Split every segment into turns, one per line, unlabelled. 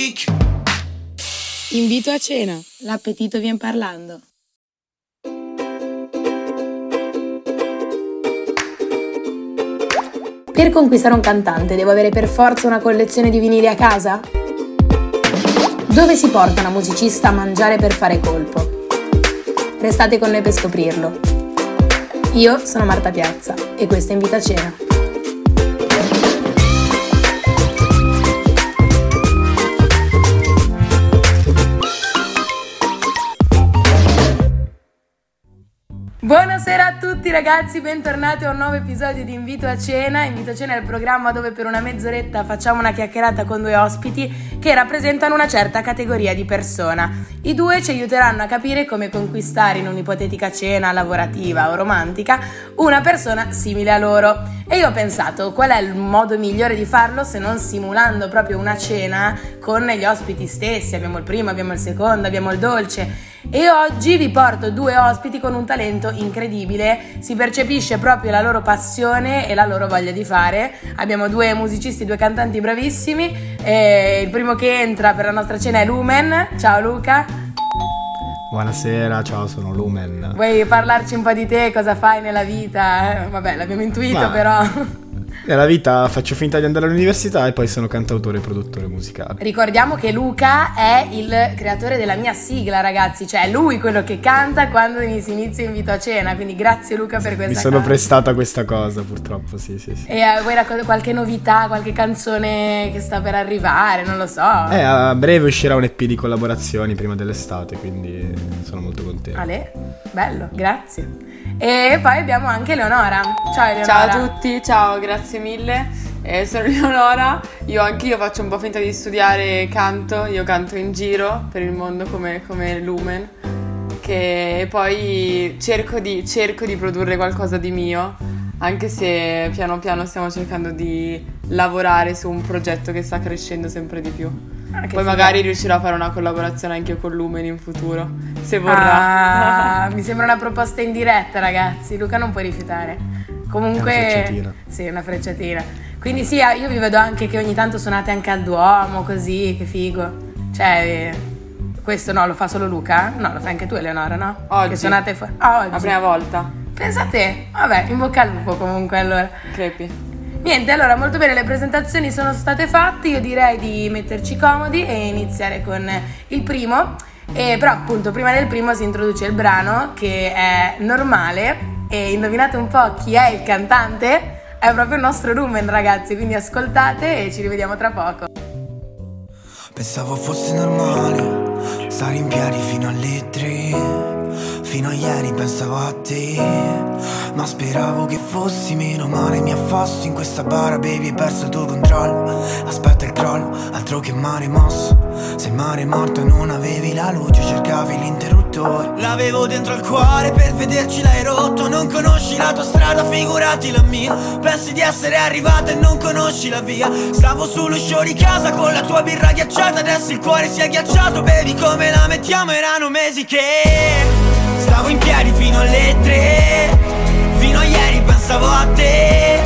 chic. Invito a cena. L'appetito vien parlando. Per conquistare un cantante devo avere per forza una collezione di vinili a casa? Dove si porta una musicista a mangiare per fare colpo? Restate con noi per scoprirlo. Io sono Marta Piazza e questo è Invito a Cena. Buonasera a tutti ragazzi, bentornati a un nuovo episodio di Invito a Cena. Invito a Cena è il programma dove per una mezz'oretta facciamo una chiacchierata con due ospiti che rappresentano una certa categoria di persona. I due ci aiuteranno a capire come conquistare in un'ipotetica cena lavorativa o romantica una persona simile a loro. E io ho pensato, qual è il modo migliore di farlo se non simulando proprio una cena con gli ospiti stessi? Abbiamo il primo, abbiamo il secondo, abbiamo il dolce e oggi vi porto due ospiti con un talento incredibile, si percepisce proprio la loro passione e la loro voglia di fare. Abbiamo due musicisti, due cantanti bravissimi. E il primo che entra per la nostra cena è Lumen. Ciao Luca.
Buonasera, ciao, sono Lumen.
Vuoi parlarci un po' di te, cosa fai nella vita? Eh, vabbè, l'abbiamo intuito Ma... però.
Nella vita faccio finta di andare all'università e poi sono cantautore e produttore musicale.
Ricordiamo che Luca è il creatore della mia sigla, ragazzi, cioè è lui quello che canta quando si inizia invito a cena, quindi grazie Luca per
questa cosa. Mi sono cosa. prestata questa cosa, purtroppo, sì, sì, sì.
E uh, vuoi raccontare qualche novità, qualche canzone che sta per arrivare, non lo so.
Eh, a breve uscirà un EP di collaborazioni prima dell'estate, quindi sono molto contento.
Ale, bello, grazie. E poi abbiamo anche Leonora. Ciao Eleonora.
Ciao a tutti, ciao, grazie grazie mille. Eh, sono Leonora, io anch'io faccio un po' finta di studiare canto, io canto in giro per il mondo come, come Lumen, che poi cerco di, cerco di produrre qualcosa di mio, anche se piano piano stiamo cercando di lavorare su un progetto che sta crescendo sempre di più. Ah, Poi magari figa. riuscirò a fare una collaborazione anche io con Lumen in futuro, se
vorrà. Ah, mi sembra una proposta in diretta, ragazzi. Luca non può rifiutare. Comunque, una frecciatina.
sì, una
frecciatina. Quindi sì, ah, io vi vedo anche che ogni tanto suonate anche al Duomo, così, che figo. Cioè, questo no, lo fa solo Luca? No, lo fai anche tu, Eleonora, no?
Oggi. Che suonate fuori. Oh, ah, oggi. La prima volta.
Pensate, vabbè, in bocca al lupo comunque allora.
Crepi.
Niente, allora molto bene, le presentazioni sono state fatte, io direi di metterci comodi e iniziare con il primo. E però appunto prima del primo si introduce il brano che è normale e indovinate un po' chi è il cantante? È proprio il nostro Rumen, ragazzi, quindi ascoltate e ci rivediamo tra poco.
Pensavo fosse normale stare in piedi fino alle tre Fino a ieri pensavo a te Ma speravo che fossi meno male Mi affosso in questa bara, baby, hai perso il tuo controllo Aspetta il crollo, altro che mare mosso Se il mare è morto non avevi la luce Cercavi l'interruttore L'avevo dentro il cuore, per vederci l'hai rotto Non conosci la tua strada, figurati la mia Pensi di essere arrivata e non conosci la via Stavo sull'uscio di casa con la tua birra ghiacciata Adesso il cuore si è ghiacciato, baby, come la mettiamo? Erano mesi che... Stavo in piedi fino alle tre Fino a ieri pensavo a te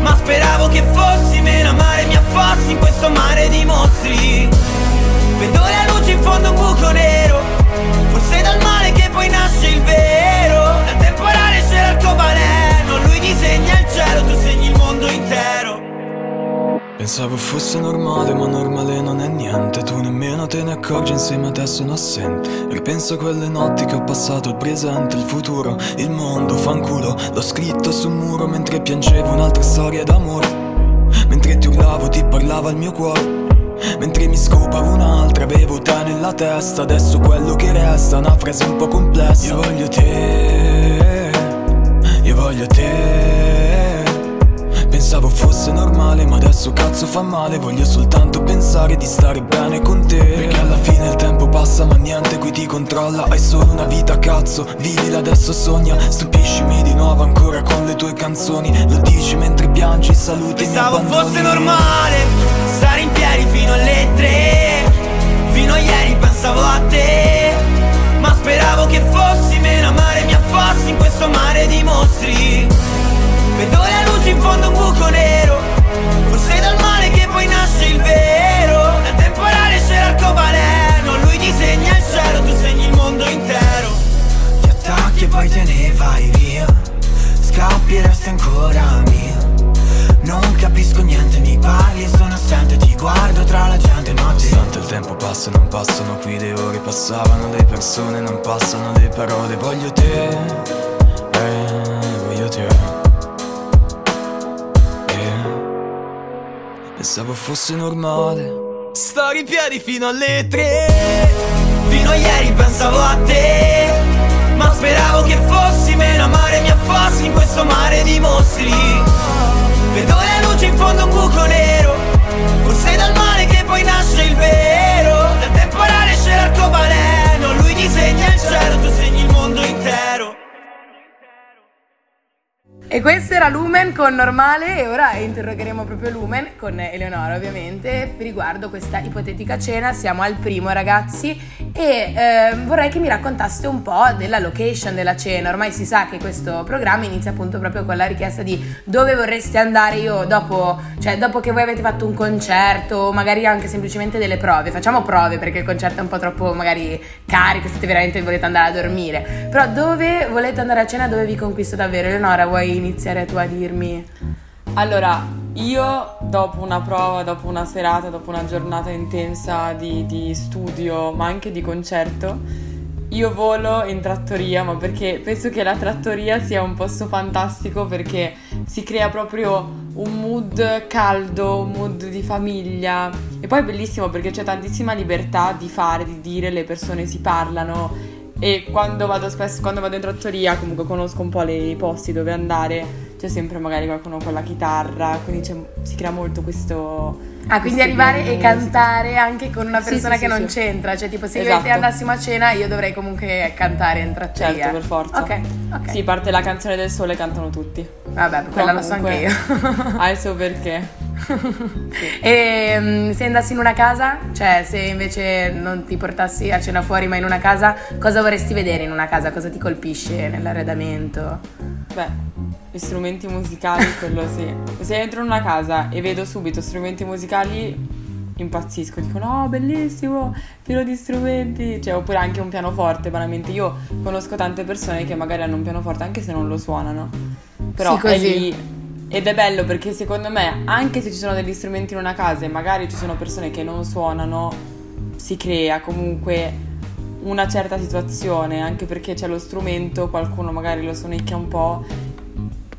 Ma speravo che fossi meno amare Mi affossi in questo mare di mostri Vedo la luce in fondo a un buco nero Forse dal male che poi nasce il vero Dal temporale c'era il cobaleno Lui disegna il cielo, tu segni il mondo intero Pensavo fosse normale, ma normale non è niente. Tu nemmeno te ne accorgi insieme adesso sono assente. Ripenso a quelle notti che ho passato, il presente, il futuro, il mondo, fanculo. L'ho scritto su un muro mentre piangevo un'altra storia d'amore. Mentre ti urlavo, ti parlava il mio cuore. Mentre mi scopavo un'altra, avevo te nella testa. Adesso quello che resta, una frase un po' complessa. Io voglio te, io voglio te. Pensavo fosse normale ma adesso cazzo fa male Voglio soltanto pensare di stare bene con te Perché alla fine il tempo passa ma niente qui ti controlla Hai solo una vita cazzo, Vivi adesso sogna Stupiscimi di nuovo ancora con le tue canzoni Lo dici mentre piangi, saluti Pensavo fosse normale stare in piedi fino alle tre Fino a ieri pensavo a te Ma speravo che fossi meno amare Mi affossi in questo mare di mostri Vedo la luce in fondo a un buco nero Forse dal male che poi nasce il vero Nel temporale c'è l'arcobaleno Lui disegna il cielo, tu segni il mondo intero Ti attacchi e poi te ne vai via Scappi e resta ancora mio non capisco niente, mi parli, sono assente, ti guardo tra la gente notte Tanto il tempo passa, non passano qui le ore Passavano le persone, non passano le parole Voglio fosse normale Sto in piedi fino alle tre Fino a ieri pensavo a te Ma speravo che fossi meno amare Mi affossi in questo mare di mostri Vedo le luci in fondo a un buco nero Forse dal mare che poi nasce il vero Dal temporale c'è l'arcobaleno Lui disegna il cielo, tu segni
E questo era Lumen con Normale e ora interrogheremo proprio Lumen con Eleonora ovviamente riguardo questa ipotetica cena. Siamo al primo ragazzi e eh, vorrei che mi raccontaste un po' della location della cena. Ormai si sa che questo programma inizia appunto proprio con la richiesta di dove vorreste andare io dopo, cioè dopo che voi avete fatto un concerto, magari anche semplicemente delle prove. Facciamo prove perché il concerto è un po' troppo magari carico, siete veramente volete andare a dormire. Però dove volete andare a cena, dove vi conquisto davvero? Eleonora, vuoi iniziare tu a dirmi allora, io dopo una prova, dopo una serata, dopo una giornata intensa di, di, studio, ma
anche di concerto, io volo in trattoria, ma perché penso che la trattoria sia un posto fantastico perché si crea proprio un mood caldo, un mood di famiglia e poi è bellissimo perché c'è tantissima libertà di fare, di dire, le persone si parlano e quando vado spesso, quando vado in trattoria comunque conosco un po' i posti dove andare, c'è sempre magari qualcuno con la chitarra, quindi si crea molto questo...
Ah, quindi arrivare e cantare anche con una persona sì, sì, che sì, non c'entra, cioè tipo se esatto. io e te esatto. andassimo a cena io dovrei comunque cantare in trattoria.
Certo, per forza. Ok, ok. Sì, parte la canzone del sole cantano tutti.
Vabbè, quella Però la so anche io.
adesso il suo perché.
E mm, se andassi in una casa, cioè se invece non ti portassi a cena fuori ma in una casa, cosa vorresti vedere in una casa? Cosa ti colpisce nell'arredamento?
Beh, gli strumenti musicali, quello sì. Se entro in una casa e vedo subito strumenti musicali, impazzisco, dico no, bellissimo, pieno di strumenti, cioè, oppure anche un pianoforte, veramente io conosco tante persone che magari hanno un pianoforte anche se non lo suonano, però sì, è lì ed è bello perché secondo me, anche se ci sono degli strumenti in una casa e magari ci sono persone che non suonano, si crea comunque una certa situazione, anche perché c'è lo strumento, qualcuno magari lo suonicchia un po'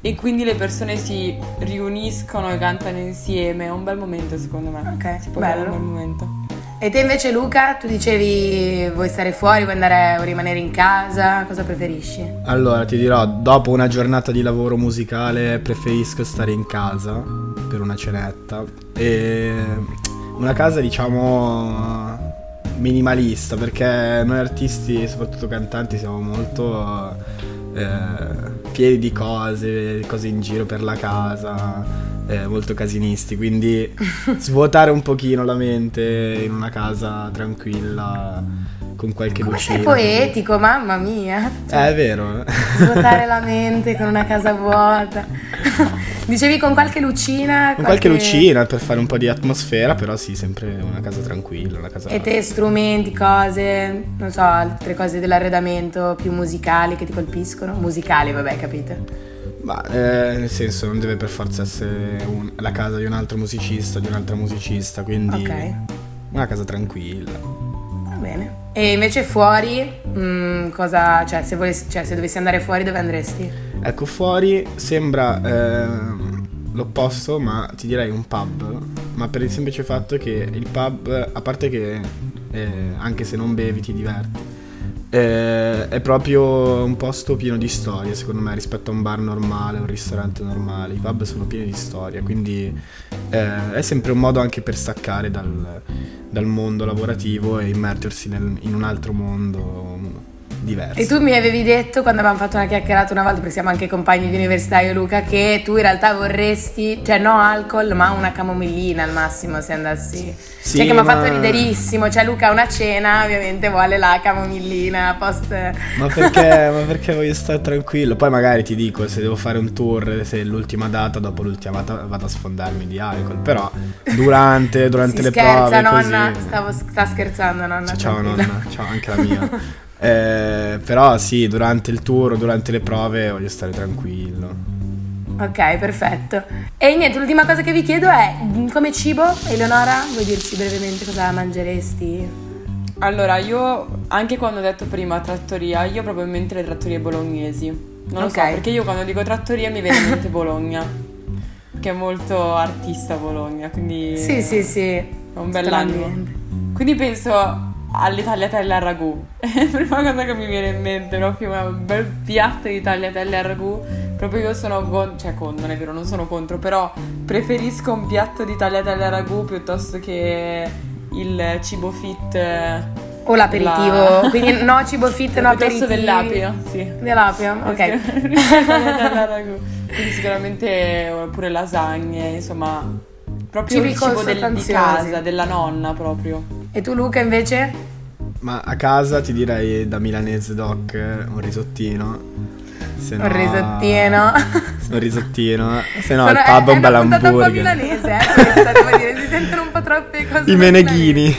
e quindi le persone si riuniscono e cantano insieme, è un bel momento secondo me.
Ok, si può bello. un bel momento. E te invece Luca, tu dicevi vuoi stare fuori, vuoi andare o rimanere in casa, cosa preferisci?
Allora ti dirò, dopo una giornata di lavoro musicale preferisco stare in casa per una cenetta e una casa diciamo minimalista perché noi artisti, soprattutto cantanti, siamo molto eh, pieni di cose, cose in giro per la casa eh, molto casinisti, quindi svuotare un pochino la mente in una casa tranquilla con qualche
Come
lucina.
sei poetico, mamma mia.
Cioè, eh, è vero. Eh.
Svuotare la mente con una casa vuota. Dicevi con qualche lucina.
Con qualche... qualche... lucina per fare un po' di atmosfera, però sì, sempre una casa tranquilla. Una casa...
E te strumenti, cose, non so, altre cose dell'arredamento più musicali che ti colpiscono? Musicali, vabbè, capito.
Ma eh, nel senso non deve per forza essere un, la casa di un altro musicista, di un'altra musicista, quindi Ok. una casa tranquilla.
Va bene. E invece fuori, mm, cosa, cioè se, volessi- cioè se dovessi andare fuori dove andresti?
Ecco, fuori sembra ehm, l'opposto, ma ti direi un pub. Ma per il semplice fatto che il pub, a parte che eh, anche se non bevi ti diverti, eh, è proprio un posto pieno di storie, secondo me, rispetto a un bar normale, un ristorante normale. I pub sono pieni di storie, quindi eh, è sempre un modo anche per staccare dal, dal mondo lavorativo e immergersi nel, in un altro mondo diverse. E
tu mi avevi detto quando abbiamo fatto una chiacchierata una volta, perché siamo anche compagni di università io Luca, che tu in realtà vorresti, cioè no alcol, ma una camomillina al massimo se andassi. Sì, cioè che mi ha ma... fatto riderissimo, cioè Luca una cena ovviamente vuole la camomillina post...
Ma perché, ma perché voglio stare tranquillo? Poi magari ti dico se devo fare un tour, se è l'ultima data, dopo l'ultima data vado a sfondarmi di alcol, però durante, durante si le scherza, prove...
Scherza nonna,
così...
stavo, sta scherzando nonna.
Cioè, ciao nonna, ciao anche la mia. Eh, però sì, durante il tour, durante le prove voglio stare tranquillo.
Ok, perfetto. E niente, l'ultima cosa che vi chiedo è come cibo, Eleonora, vuoi dirci brevemente cosa mangeresti? Allora, io anche quando ho detto prima trattoria, io probabilmente le trattorie bolognesi. Non okay. so, perché io quando dico trattoria mi viene in mente Bologna, che è molto artista Bologna, quindi Sì, sì, sì. È un bell'animo. Quindi penso alle tagliatelle al ragù. È la prima cosa che mi viene in mente, proprio un bel piatto di tagliatelle a ragù. Proprio io sono con, cioè con, non è vero, non sono contro, però preferisco un piatto di tagliatelle a ragù piuttosto che il cibo fit o l'aperitivo, la... quindi no cibo
fit, no aperitivo. dell'apio, sì.
Dell'apio,
ok. ragù. quindi sicuramente oppure lasagne, insomma, proprio Cibi il cibo del, di casa, della nonna proprio.
E tu Luca invece?
Ma a casa ti direi da milanese doc eh, un risottino. Se No...
un risottino.
un risottino. Se no, Sono, il pub
è,
un bel hamburger.
milanese, eh, questa, devo dire. Si sentono un po' troppe cose. I
meneghini.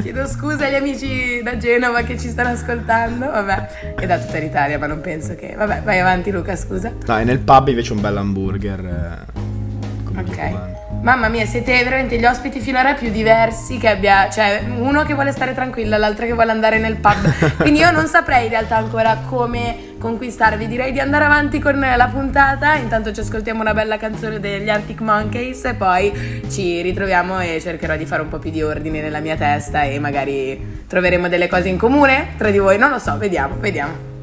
Chiedo scusa agli amici da Genova che ci stanno ascoltando. Vabbè, è da tutta l'Italia, ma non penso che... Vabbè, vai avanti Luca, scusa.
No, e nel pub invece un bel hamburger.
Eh, ok. Mamma mia, siete veramente gli ospiti finora più diversi che abbia, cioè uno che vuole stare tranquilla, l'altro che vuole andare nel pub. Quindi io non saprei in realtà ancora come conquistarvi. Direi di andare avanti con la puntata. Intanto ci ascoltiamo una bella canzone degli Arctic Monkeys e poi ci ritroviamo e cercherò di fare un po' più di ordine nella mia testa e magari troveremo delle cose in comune tra di voi. Non lo so, vediamo, vediamo.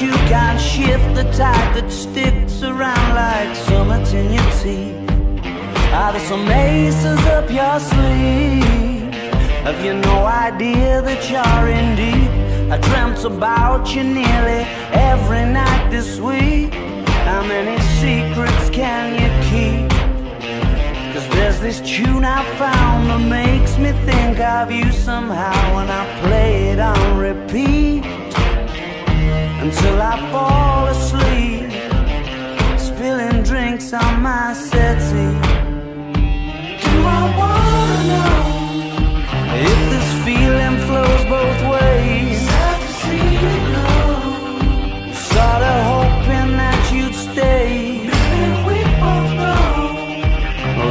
you can't shift the tide that sticks around like summits in your teeth. Are there some aces up your sleeve? Have you no idea that you're in deep? I dreamt about you nearly every night this week. How many secrets can you keep? Cause there's this tune I found that makes me think of you somehow when I play it on repeat until I fall asleep, spilling drinks on my settee. Do I wanna know if this feeling flows both ways? Sad to see you go. Sorta hoping that you'd stay. Maybe we both know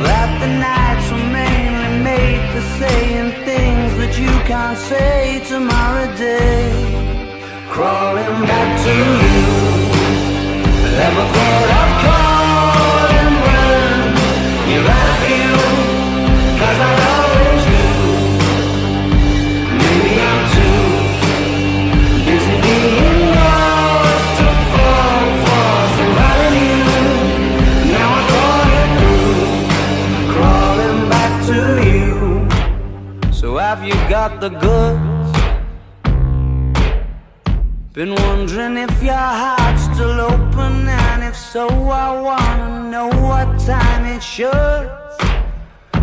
that the nights were mainly made for saying things that you can't say tomorrow day crawling back to you. Never thought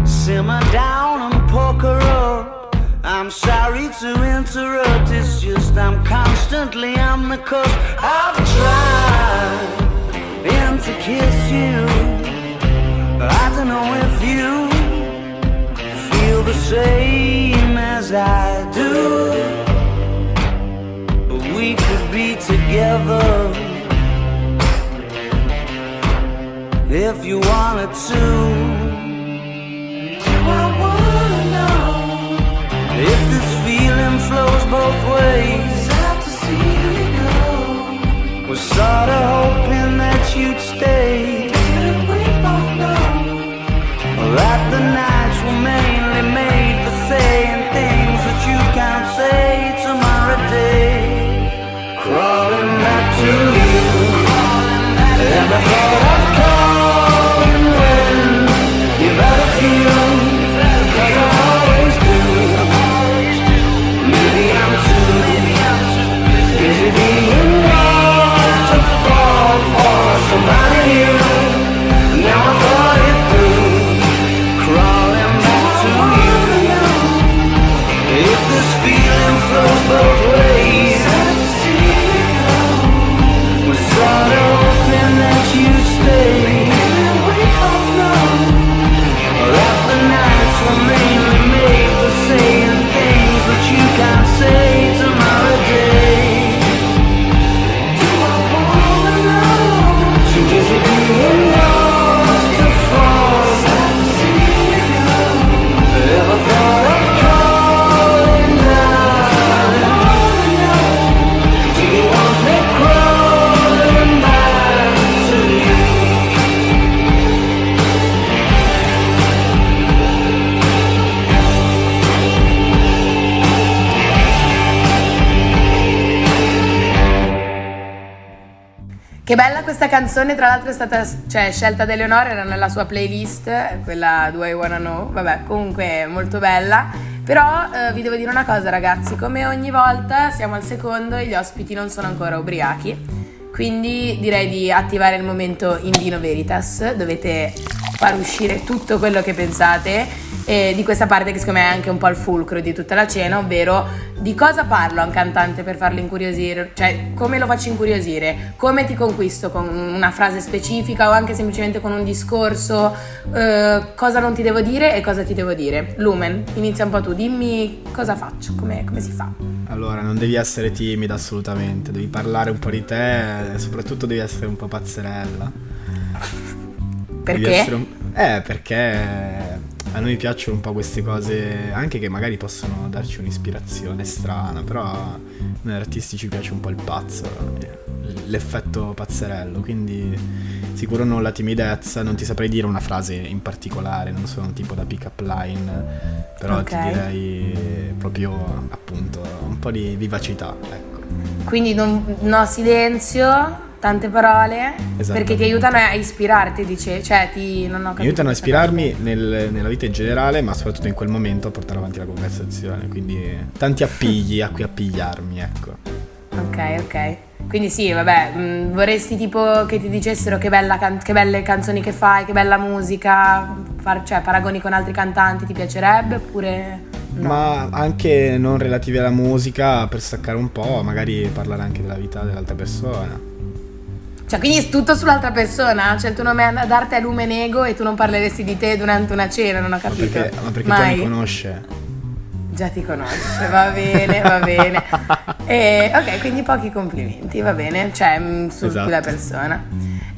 simmer down and poker up. I'm sorry to interrupt, it's just I'm constantly on the coast. I've tried been to kiss you. I don't know if you feel the same as I do, but we could be together. if you wanted to. Do I wanna know if this feeling flows both ways? Out to see you go. Was sorta hoping that you'd stay. Didn't we both know that the
questa canzone, tra l'altro, è stata cioè, scelta da Eleonora, era nella sua playlist, quella Do I Wanna Know, vabbè, comunque molto bella. Però eh, vi devo dire una cosa, ragazzi, come ogni volta siamo al secondo e gli ospiti non sono ancora ubriachi. Quindi direi di attivare il momento Indino Veritas, dovete far uscire tutto quello che pensate eh, di questa parte che secondo me è anche un po' il fulcro di tutta la cena, ovvero di cosa parlo a un cantante per farlo incuriosire, cioè come lo faccio incuriosire, come ti conquisto con una frase specifica o anche semplicemente con un discorso, eh, cosa non ti devo dire e cosa ti devo dire. Lumen, inizia un po' tu, dimmi cosa faccio, come si fa. Allora, non devi essere timida assolutamente, devi parlare un po' di te e soprattutto devi essere un po' pazzerella. Perché?
Un... Eh, perché a noi piacciono un po' queste cose anche che magari possono darci un'ispirazione strana, però a noi artisti ci piace un po' il pazzo, l'effetto pazzerello, quindi sicuro non la timidezza, non ti saprei dire una frase in particolare, non sono un tipo da pick up line, però okay. ti direi proprio appunto un po' di vivacità, ecco. Quindi non, no silenzio, tante parole esatto. perché ti aiutano a ispirarti, dice, cioè ti non ho capito. aiutano a ispirarmi nel, nella vita in generale, ma soprattutto in quel momento a portare avanti la conversazione, quindi tanti appigli a cui appigliarmi, ecco.
Ok, ok. Quindi sì, vabbè, mh, mm, vorresti tipo che ti dicessero che, can- che, belle canzoni che fai, che bella musica, far, cioè paragoni con altri cantanti ti piacerebbe
oppure... No. Ma anche non relativi alla musica, per staccare un po', magari parlare anche della vita dell'altra persona.
Cioè, quindi tutto sull'altra persona? Cioè, il tuo nome ad arte lume nego e tu non parleresti di te durante una cena, non ho capito. Ma
perché, ma perché Mai. già
mi
conosce?
Già ti conosce, va bene, va bene. E, ok, quindi pochi complimenti, va bene, cioè mm, su esatto. quella persona.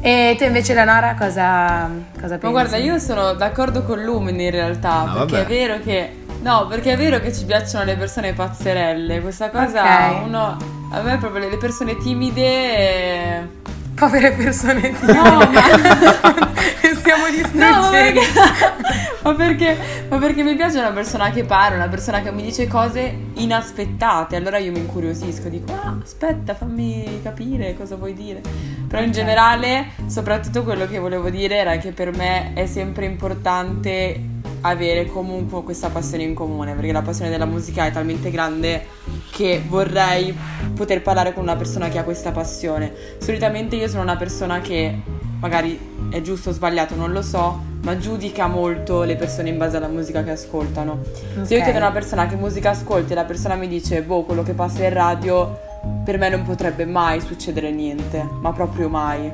E te invece, Leonora, cosa, cosa
pensi?
Ma
guarda, io sono d'accordo con Lumini in realtà, no, perché vabbè. è vero che... No, perché è vero che ci piacciono le persone pazzerelle, questa cosa okay. uno... A me proprio le persone timide...
E povere persone di no, ma... stiamo distruggendo no,
perché... ma, perché... ma perché mi piace una persona che parla una persona che mi dice cose inaspettate allora io mi incuriosisco dico ah aspetta fammi capire cosa vuoi dire però in generale soprattutto quello che volevo dire era che per me è sempre importante avere comunque questa passione in comune, perché la passione della musica è talmente grande che vorrei poter parlare con una persona che ha questa passione. Solitamente io sono una persona che magari è giusto o sbagliato, non lo so, ma giudica molto le persone in base alla musica che ascoltano. Okay. Se io chiedo a una persona che musica ascolta e la persona mi dice, boh, quello che passa in radio, per me non potrebbe mai succedere niente, ma proprio mai.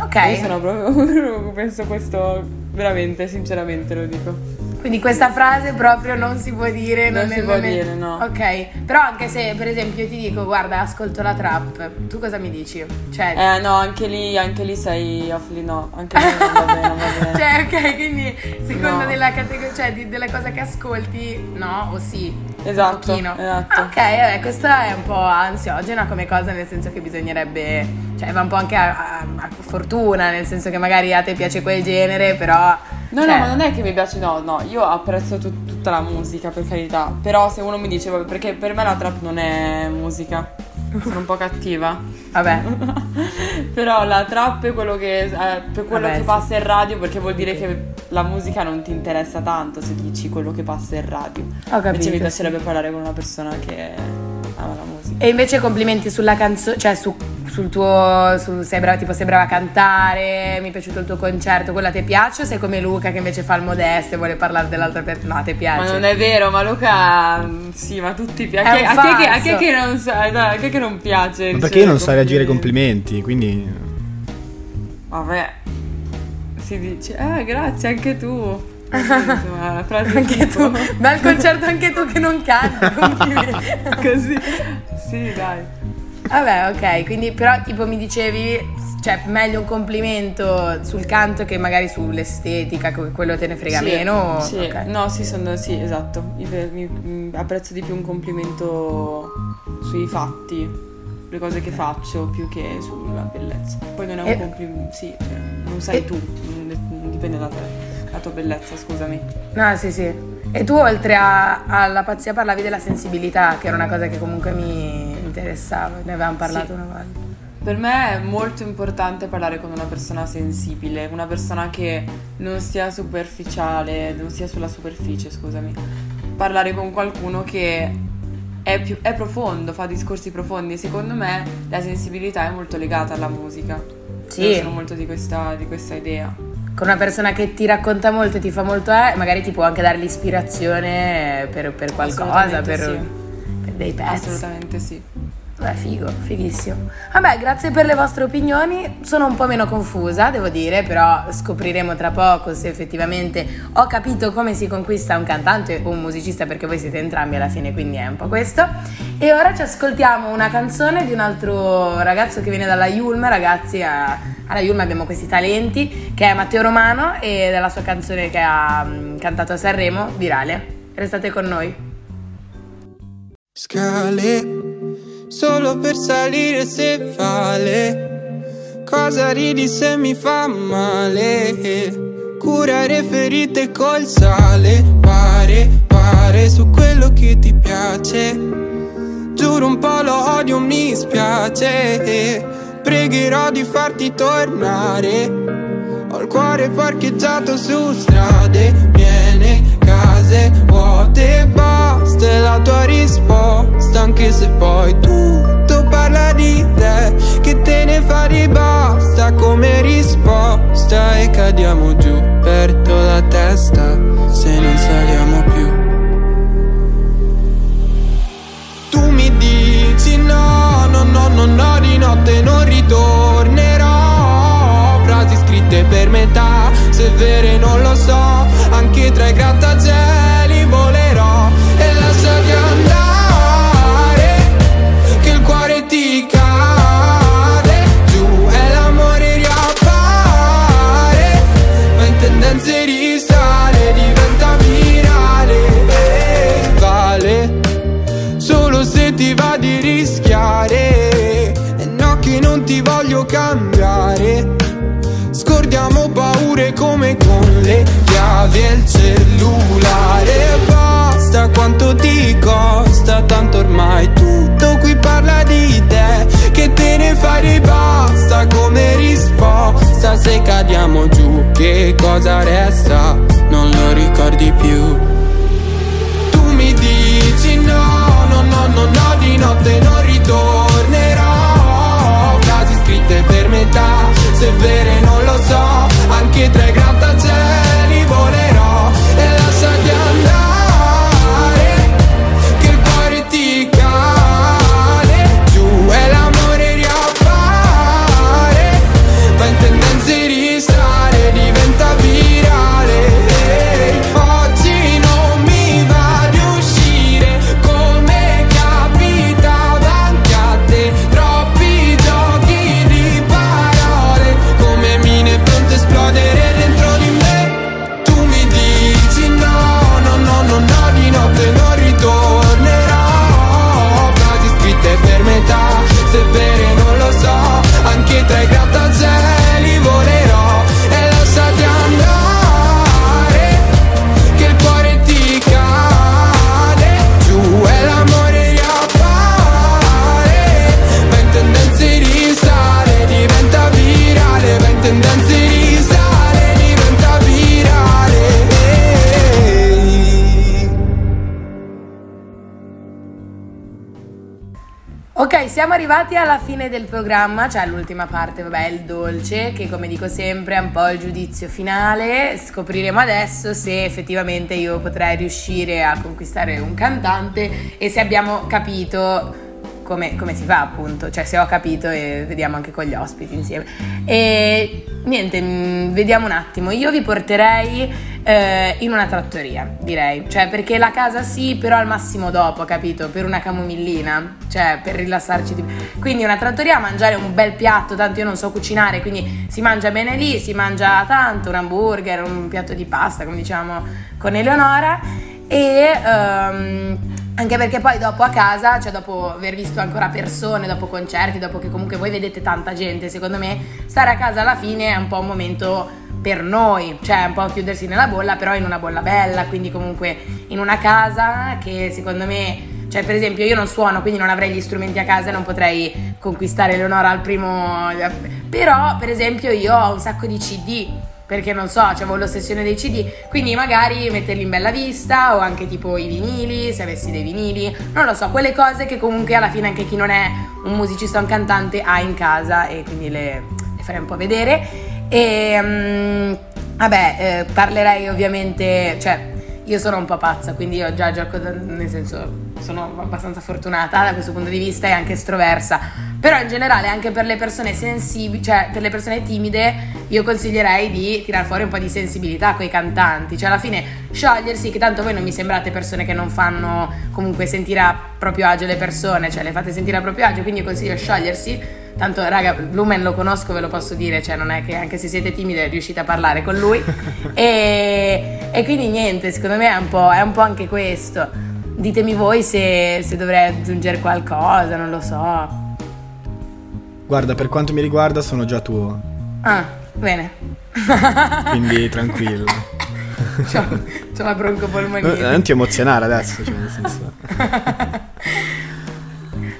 Ok. Io sono proprio, penso questo, veramente, sinceramente lo dico. Quindi questa frase proprio non si può dire. Non, non si può momento. dire, no.
Ok, però anche se per esempio io ti dico guarda ascolto la trap, tu cosa mi dici? Cioè...
Eh no, anche lì, anche lì sei off lì no, anche lì non va bene,
va bene. cioè ok, quindi secondo no. della categoria, cioè di, della cosa che ascolti, no o sì?
esatto, un
pochino. Esatto. Ah, ok, vabbè, questa è un po' ansiogena come cosa, nel senso che bisognerebbe, cioè va un po' anche a, a, a fortuna, nel senso che magari a te piace quel genere, però...
No, cioè... no, ma non è che mi piace, no, no, io apprezzo tut- tutta la musica, per carità, però se uno mi dice, vabbè, perché per me la trap non è musica sono un po' cattiva. Vabbè. Però la trap è quello che, eh, per quello Vabbè, che sì. passa in radio, perché vuol dire che la musica non ti interessa tanto se dici quello che passa in radio. Ho
capito. Invece
mi piacerebbe parlare con una persona che ama la musica.
E invece complimenti sulla canzone, cioè su sul tuo, su, sei brava, tipo sei brava a cantare, mi è piaciuto il tuo concerto, quella ti piace o sei come Luca che invece fa il modesto e vuole parlare dell'altra persona? No,
ti piace. Ma non è vero, ma Luca, mm, sì, ma tutti piacciono. A, che a, chi, a, chi, a chi che non piace?
Ma perché io cioè, non sa reagire ai complimenti, quindi...
Vabbè, si dice, ah grazie anche tu.
anche tu, bel concerto anche tu che non
canti, così. Sì, dai.
Vabbè, ok, quindi però tipo mi dicevi, cioè meglio un complimento sul canto che magari sull'estetica, quello te ne frega
sì,
meno.
Sì, okay. no, sì, sono, sì, esatto, mi, mm, apprezzo di più un complimento sui fatti, le cose che faccio, più che sulla bellezza. Poi non è un e... complimento, sì, cioè, non sei e... tu, dipende da te, la tua bellezza, scusami.
No, ah, sì, sì. E tu oltre a, alla pazzia parlavi della sensibilità, che era una cosa che comunque mi interessava, ne avevamo parlato sì. una volta.
Per me è molto importante parlare con una persona sensibile, una persona che non sia superficiale, non sia sulla superficie, scusami. Parlare con qualcuno che è, più, è profondo, fa discorsi profondi secondo me la sensibilità è molto legata alla musica. Sì. Io sono molto di questa, di questa idea
con una persona che ti racconta molto e ti fa molto, eh, magari ti può anche dare l'ispirazione per, per qualcosa, per,
sì.
per dei pezzi.
Assolutamente sì.
Beh, figo, fighissimo. Vabbè, grazie per le vostre opinioni. Sono un po' meno confusa, devo dire, però scopriremo tra poco se effettivamente ho capito come si conquista un cantante o un musicista, perché voi siete entrambi alla fine, quindi è un po' questo. E ora ci ascoltiamo una canzone di un altro ragazzo che viene dalla Yulm, ragazzi, a, alla Yulm abbiamo questi talenti, che è Matteo Romano e della sua canzone che ha mm, cantato a Sanremo, Virale. Restate con noi.
Scale solo per salire se vale. Cosa ridi se mi fa male? Curare ferite col sale, pare, pare su quello che ti piace. Giuro un po' lo odio, mi spiace. Pregherò di farti tornare. Ho il cuore parcheggiato su strade mie scale vuote Basta la tua risposta Anche se poi tutto parla di te Che te ne fa di basta come risposta E cadiamo giù, perdo la testa Se non saliamo più Tu mi dici no, no, no, no, no Di notte non ritornerò Frasi scritte per metà Se vere non lo so Anche tra i grattatori andiamo giù Che cosa resta? Non lo ricordi più Tu mi dici no, no, no, no, no di notte no
arrivati alla fine del programma, cioè l'ultima parte, vabbè, il dolce, che come dico sempre è un po' il giudizio finale. Scopriremo adesso se effettivamente io potrei riuscire a conquistare un cantante e se abbiamo capito come, come, si fa appunto, cioè se ho capito e eh, vediamo anche con gli ospiti insieme. E niente, mm, vediamo un attimo, io vi porterei eh, in una trattoria, direi, cioè perché la casa sì, però al massimo dopo, capito, per una camomillina, cioè per rilassarci. Di... più. Quindi una trattoria a mangiare un bel piatto, tanto io non so cucinare, quindi si mangia bene lì, si mangia tanto, un hamburger, un piatto di pasta, come diciamo con Eleonora e... Um, anche perché poi dopo a casa, cioè dopo aver visto ancora persone, dopo concerti, dopo che comunque voi vedete tanta gente, secondo me stare a casa alla fine è un po' un momento per noi, cioè un po' chiudersi nella bolla, però in una bolla bella, quindi comunque in una casa che secondo me cioè, per esempio, io non suono, quindi non avrei gli strumenti a casa e non potrei conquistare Eleonora al primo. Eh, però, per esempio, io ho un sacco di CD perché non so, avevo l'ossessione dei CD, quindi magari metterli in bella vista o anche tipo i vinili, se avessi dei vinili, non lo so, quelle cose che comunque alla fine anche chi non è un musicista o un cantante ha in casa e quindi le, le farei un po' vedere. E um, vabbè, eh, parlerei ovviamente, cioè io sono un po' pazza, quindi io già gioco, nel senso sono abbastanza fortunata da questo punto di vista e anche estroversa. Però in generale anche per le persone sensibili, cioè per le persone timide, io consiglierei di tirar fuori un po' di sensibilità con i cantanti, cioè alla fine sciogliersi, che tanto voi non mi sembrate persone che non fanno comunque sentire a proprio agio le persone, cioè le fate sentire a proprio agio, quindi io consiglio sciogliersi. Tanto raga, Lumen lo conosco, ve lo posso dire, cioè non è che anche se siete timide riuscite a parlare con lui. e, e quindi niente, secondo me è un po', è un po anche questo ditemi voi se, se dovrei aggiungere qualcosa, non lo so.
Guarda, per quanto mi riguarda sono già tuo.
Ah, bene.
Quindi tranquillo.
C'ho, c'ho la broncopolmonite. No, eh,
non ti emozionare adesso, cioè nel senso...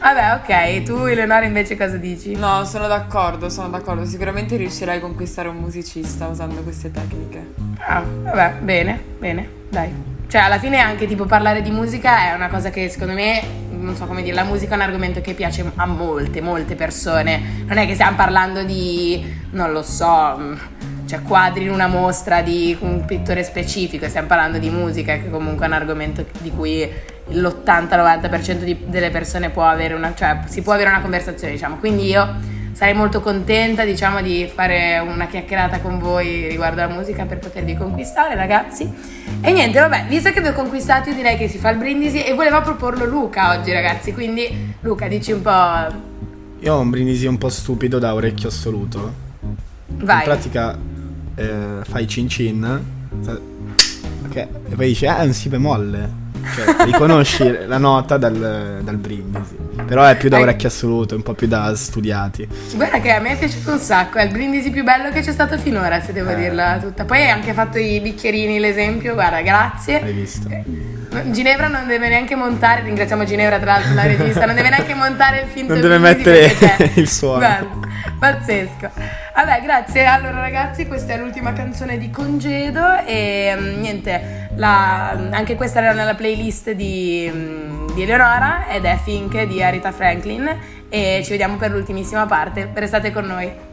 Vabbè, ok, tu Eleonora invece cosa dici?
No, sono d'accordo, sono d'accordo. Sicuramente riuscirai a conquistare un musicista usando queste tecniche.
Ah, vabbè, bene, bene, dai cioè alla fine anche tipo parlare di musica è una cosa che secondo me non so come dire la musica è un argomento che piace a molte molte persone non è che stiamo parlando di non lo so mm, cioè quadri in una mostra di un pittore specifico stiamo parlando di musica che comunque è un argomento di cui l'80-90% di, delle persone può avere una cioè si può avere una conversazione diciamo quindi io sarei molto contenta diciamo di fare una chiacchierata con voi riguardo alla musica per potervi conquistare ragazzi e niente vabbè visto che vi ho conquistato io direi che si fa il brindisi e voleva proporlo Luca oggi ragazzi quindi Luca dici un po'
Io ho un brindisi un po' stupido da orecchio assoluto. Vai. In pratica eh, fai cin cin. Ok, e poi dici, ah, è un si bemolle. Cioè, riconosci la nota dal, dal brindisi. Però è più da ecco. orecchio assoluto, un po' più da studiati.
Guarda che a me è piaciuto un sacco, è il brindisi più bello che c'è stato finora, se devo eh. dirla tutta. Poi hai anche fatto i bicchierini, l'esempio, guarda, grazie. Hai
visto. Eh,
Ginevra non deve neanche montare, ringraziamo Ginevra tra l'altro la regista, non deve neanche montare il finto
Non deve mettere il suono.
Guarda. Pazzesco. Vabbè, grazie. Allora ragazzi, questa è l'ultima canzone di Congedo e mm, niente, la, anche questa era nella playlist di, mm, di Eleonora ed è Fink di Arita Franklin e ci vediamo per l'ultimissima parte. Restate con noi.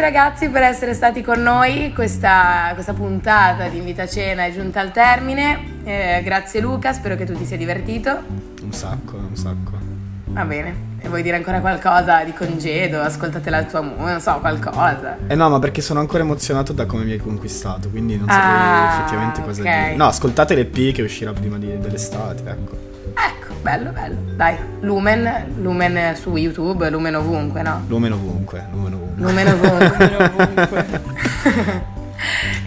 Grazie ragazzi per essere stati con noi, questa, questa puntata di Invita Cena è giunta al termine, eh, grazie Luca, spero che tu ti sia divertito.
Un sacco, un sacco.
Va bene. E vuoi dire ancora qualcosa di congedo? Ascoltate la tua amore, non so, qualcosa.
Eh no, ma perché sono ancora emozionato da come mi hai conquistato, quindi non saprei ah, effettivamente cosa okay. dire. No, ascoltate le P che uscirà prima di, dell'estate, ecco.
Ecco, bello, bello. Dai, Lumen, Lumen su YouTube, Lumen ovunque,
no? Lumen ovunque,
Lumen ovunque.
Lumen ovunque. lumen ovunque.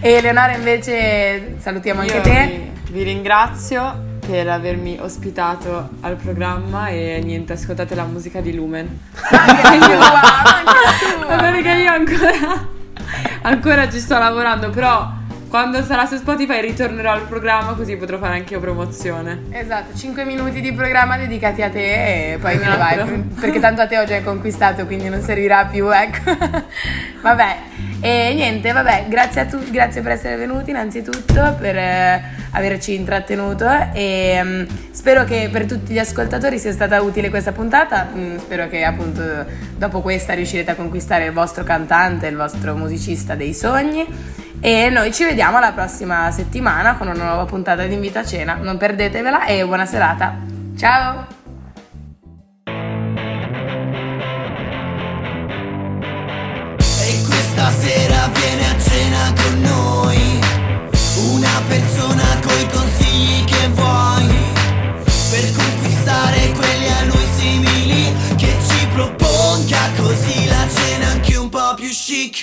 e
Leonora invece salutiamo Io anche te.
Vi, vi ringrazio per avermi ospitato al programma e niente, ascoltate la musica di Lumen. Anche io, anche tu. Vabbè, perché io ancora, ancora ci sto lavorando, però quando sarà su Spotify ritornerò al programma così potrò fare anche io promozione.
Esatto, 5 minuti di programma dedicati a te e poi esatto. me ne vai, esatto. perché tanto a te ho già conquistato, quindi non servirà più, ecco. vabbè, e niente, vabbè, grazie a tutti, grazie per essere venuti innanzitutto, per eh, averci intrattenuto e mm, spero che per tutti gli ascoltatori sia stata utile questa puntata, mm, spero che appunto dopo questa riuscirete a conquistare il vostro cantante, il vostro musicista dei sogni e noi ci vediamo la prossima settimana con una nuova puntata di Invita a Cena. Non perdetevela e buona serata. Ciao!
stasera viene a cena con noi Una persona coi consigli che vuoi Per conquistare quelli a noi simili Che ci proponga così la cena anche un po' più chic